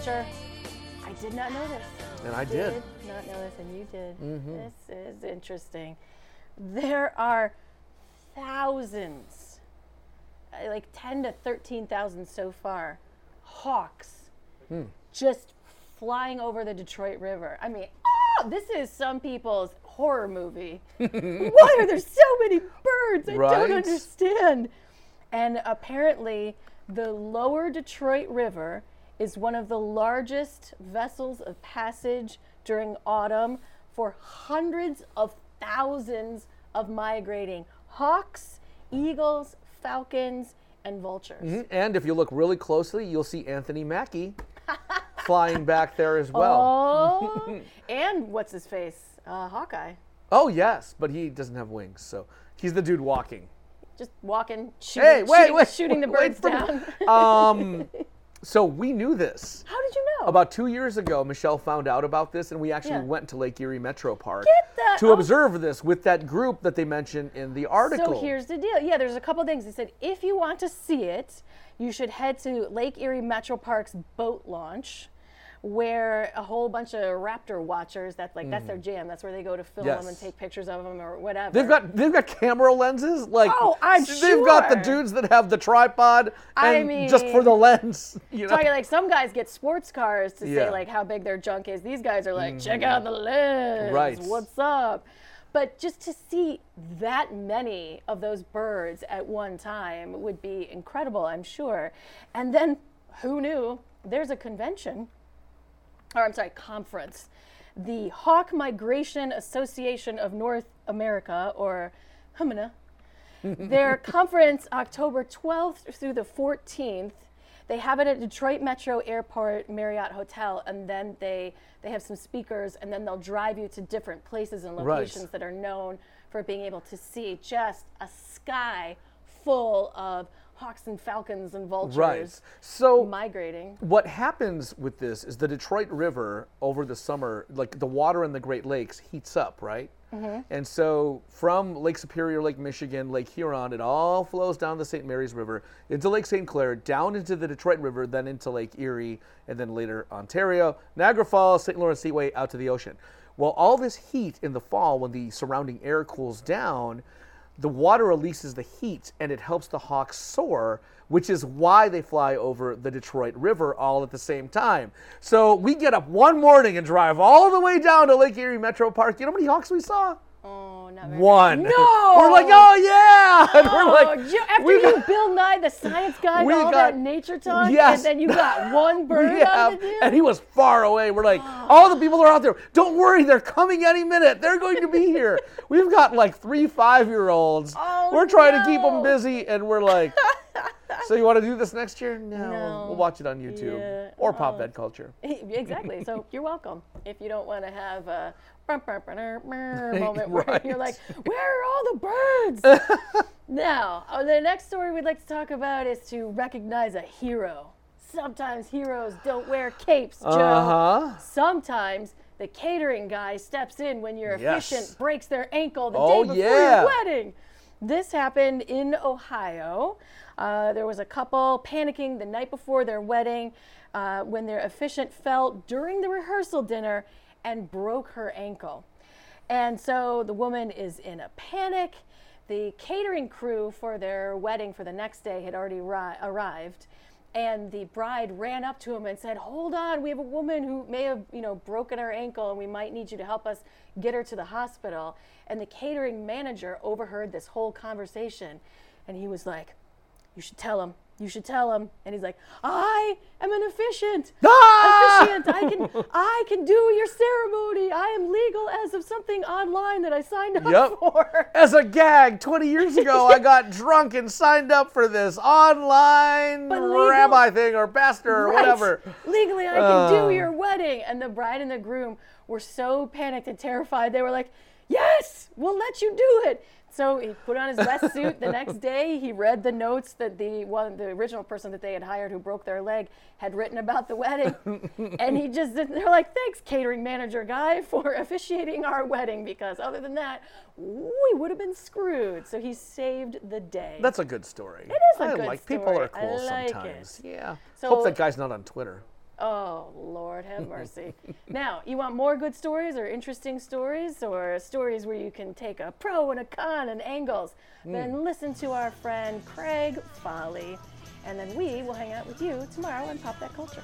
Culture. I did not know this. And I did. not know this, and you did. Mhm. This is interesting. There are thousands, uh, like 10 to 13,000 so far, hawks Hmm. just flying over the Detroit River. I mean, ah, this is some people's horror movie. Why are there so many birds? I Right? don't understand. And apparently, the lower Detroit River is one of the largest vessels of passage during autumn for hundreds of thousands of migrating hawks, eagles, falcons, and vultures. Mhm. And if you look really closely, you'll see Anthony Mackie flying back there as well. Oh, and what's his face? Uh, Hawkeye. Oh yes, but he doesn't have wings, so he's the dude walking. Just walking, shooting, hey, wait, shooting, wait, shooting the wait birds for- down. um, so we knew this. How did you know? About two years ago, Michelle found out about this, and we actually Yeah. went to Lake Erie Metro Park to up. observe this with that group that they mentioned in the article. So here's the deal. Yeah, there's a couple things. They said if you want to see it, you should head to Lake Erie Metro Park's boat launch, where a whole bunch of raptor watchers. That's like that's Mhm. their jam. That's where they go to film Yes. them and take pictures of them or whatever. They've got they've got camera lenses like Oh, I'm they've got the dudes that have the tripod I and just for the lens. You know? Talking like some guys get sports cars to Yeah. say like how big their junk is. These guys are like, check out the lens. Right. What's up? But just to see that many of those birds at one time would be incredible, I'm sure. And then who knew? There's a convention, or I'm sorry, conference. The Hawk Migration Association of North America, or HMNA, their conference October 12th through the 14th. They have it at Detroit Metro Airport Marriott Hotel, and then they they have some speakers, and then they'll drive you to different places and Right. locations that are known for being able to see just a sky full of hawks and falcons and vultures Right. So migrating. What happens with this is the Detroit River over the summer, like the water in the Great Lakes heats up, right? Mhm. And so from Lake Superior, Lake Michigan, Lake Huron, it all flows down the St. Mary's River into Lake St. Clair, down into the Detroit River, then into Lake Erie, and then later Ontario, Niagara Falls, St. Lawrence Seaway, out to the ocean. Well, all this heat in the fall when the surrounding air cools down, the water releases the heat and it helps the hawks soar, which is why they fly over the Detroit River all at the same time. So we get up one morning and drive all the way down to Lake Erie Metro Park. You know how many hawks we saw? Oh, not very One. No. We're like, oh yeah. And we're Oh, like, you- after we you Bill Nye the Science Guy, We all got- that nature talk, Yes. and then you got one bird Yeah, on the deal. and he was far away. We're like, all the people are out there. Don't worry, they're coming any minute. They're going to be here. We've got like three five-year-olds. Oh, we're trying to keep them busy, and we're like, so you want to do this next year? No, No. we'll watch it on YouTube Yeah, or oh. Pop Ed Culture. exactly. So you're welcome. If you don't want to have a moment where you're like, where are all the birds? now, uh, the next story we'd like to talk about is to recognize a hero. Sometimes heroes don't wear capes, Joe. Uh-huh. Sometimes the catering guy steps in when your Yes. efficient breaks their ankle the Oh, day before yeah. your wedding. This happened in Ohio. Uh, there was a couple panicking the night before their wedding uh, when their officiant fell during the rehearsal dinner and broke her ankle. And so the woman is in a panic. The catering crew for their wedding for the next day had already ri- arrived. And the bride ran up to him and said, "Hold on, we have a woman who may have, you know, broken her ankle, and we might need you to help us get her to the hospital." And the catering manager overheard this whole conversation, and he was like, "You should tell him. You should tell him." And he's like, "I am an efficient. Ah! Efficient. I can, I can do your ceremony. I am legal as of something online that I signed up Yep. for." As a gag, 20 years ago, I got drunk and signed up for this online legal- rabbi thing or pastor or Right. whatever. Legally, I can Uh. do your wedding. And the bride and the groom were so panicked and terrified. They were like, Yes, we'll let you do it. So he put on his best suit. The next day, he read the notes that the one, the original person that they had hired who broke their leg had written about the wedding, and he just they're like, "Thanks, catering manager guy, for officiating our wedding, because other than that, we would have been screwed." So he saved the day. That's a good story. It is a I good like people are cool I like sometimes. it. Yeah. So- Hope that guy's not on Twitter. Oh, Lord have mercy. now, you want more good stories or interesting stories or stories where you can take a pro and a con and angles? Hmm. Then listen to our friend Craig Folly. And then we will hang out with you tomorrow and Pop That Culture.